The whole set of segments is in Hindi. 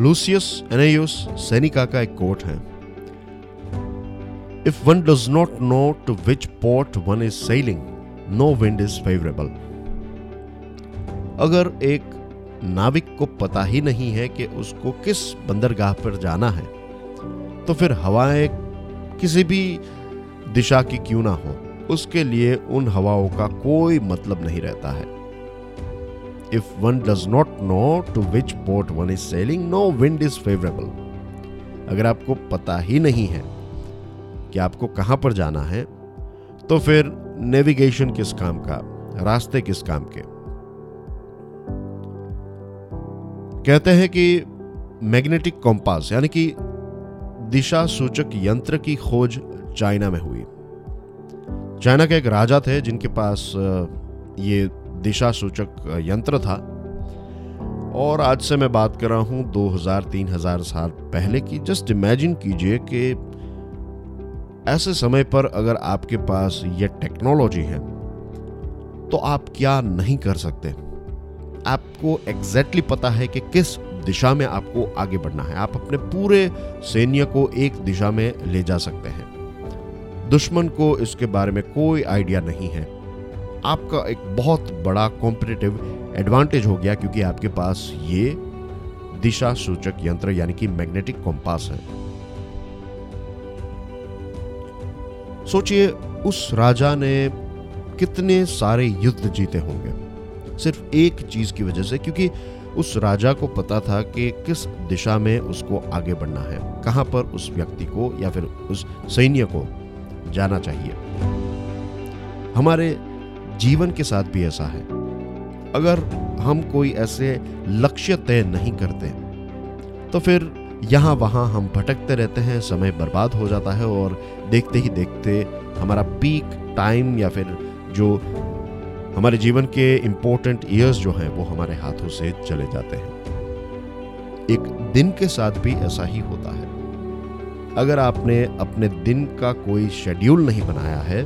लूसियस एनेयुस सेनिका का एक कोट है। If one does not know to which port one is sailing no wind is favourable अगर एक नाविक को पता ही नहीं है कि उसको किस बंदरगाह पर जाना है तो फिर हवाएँ किसी भी दिशा की क्यों ना हो, उसके लिए उन हवाओं का कोई मतलब नहीं रहता है। If one does not know to which port one is sailing no wind is favourable अगर आपको पता ही नहीं है कि आपको कहाँ पर जाना है तो फिर नेविगेशन किस काम का, रास्ते किस काम के? कहते हैं कि मैग्नेटिक कॉम्पास यानी कि दिशा सूचक यंत्र की खोज चाइना में हुई। चाइना के एक राजा थे जिनके पास ये दिशा सूचक यंत्र था। और आज से मैं बात कर रहा हूँ 2000-3000 साल पहले की। जस्ट इमेजिन कीजिए कि ऐसे समय पर अगर आपके पास यह टेक्नोलॉजी है तो आप क्या नहीं कर सकते? आपको एग्जैक्टली exactly पता है कि किस दिशा में आपको आगे बढ़ना है। आप अपने पूरे सैन्य को एक दिशा में ले जा सकते हैं। दुश्मन को इसके बारे में कोई आइडिया नहीं है। आपका एक बहुत बड़ा कॉम्पिटेटिव एडवांटेज हो गया क्योंकि आपके पास ये दिशा सूचक यंत्र, यानी कि मैग्नेटिक कॉम्पास है। सोचिए, उस राजा ने कितने सारे युद्ध जीते होंगे। सिर्फ़ एक चीज़ की वजह से, क्योंकि उस राजा को पता था कि किस दिशा में उसको आगे बढ़ना है, कहाँ पर उस व्यक्ति को या फिर उस सैन्य को जाना चाहिए। हमारे जीवन के साथ भी ऐसा है। अगर हम कोई ऐसे लक्ष्य तय नहीं करते तो फिर यहाँ वहाँ हम भटकते रहते हैं, समय बर्बाद हो जाता है और देखते ही देखते हमारा पीक टाइम या फिर जो हमारे जीवन के इंपॉर्टेंट ईयर्स जो हैं, वो हमारे हाथों से चले जाते हैं। एक दिन के साथ भी ऐसा ही होता है। अगर आपने अपने दिन का कोई शेड्यूल नहीं बनाया है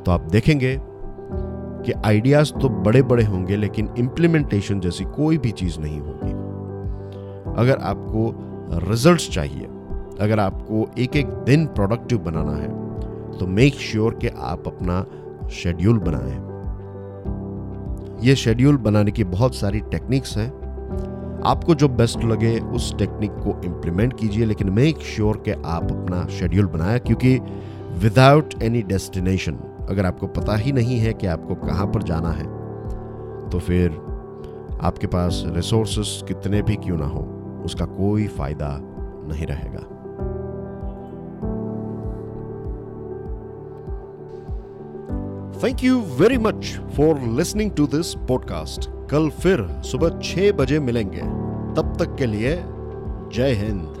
तो आप देखेंगे कि आइडियाज़ तो बड़े बड़े होंगे, लेकिन इंप्लीमेंटेशन जैसी कोई भी चीज़ नहीं होगी। अगर आपको रिजल्ट्स चाहिए, अगर आपको एक एक दिन प्रोडक्टिव बनाना है तो मेक श्योर sure कि आप अपना शेड्यूल बनाएँ। ये शेड्यूल बनाने की बहुत सारी टेक्निक्स हैं। आपको जो बेस्ट लगे, उस टेक्निक को इम्प्लीमेंट कीजिए, लेकिन मेक श्योर sure कि आप अपना शेड्यूल बनाए, क्योंकि विदाउट एनी डेस्टिनेशन अगर आपको पता ही नहीं है कि आपको कहाँ पर जाना है तो फिर आपके पास रिसोर्सेस कितने भी क्यों ना हो, उसका कोई फ़ायदा नहीं रहेगा। Thank you very much for listening to this podcast कल फिर सुबह छह बजे मिलेंगे। तब तक के लिए जय हिंद।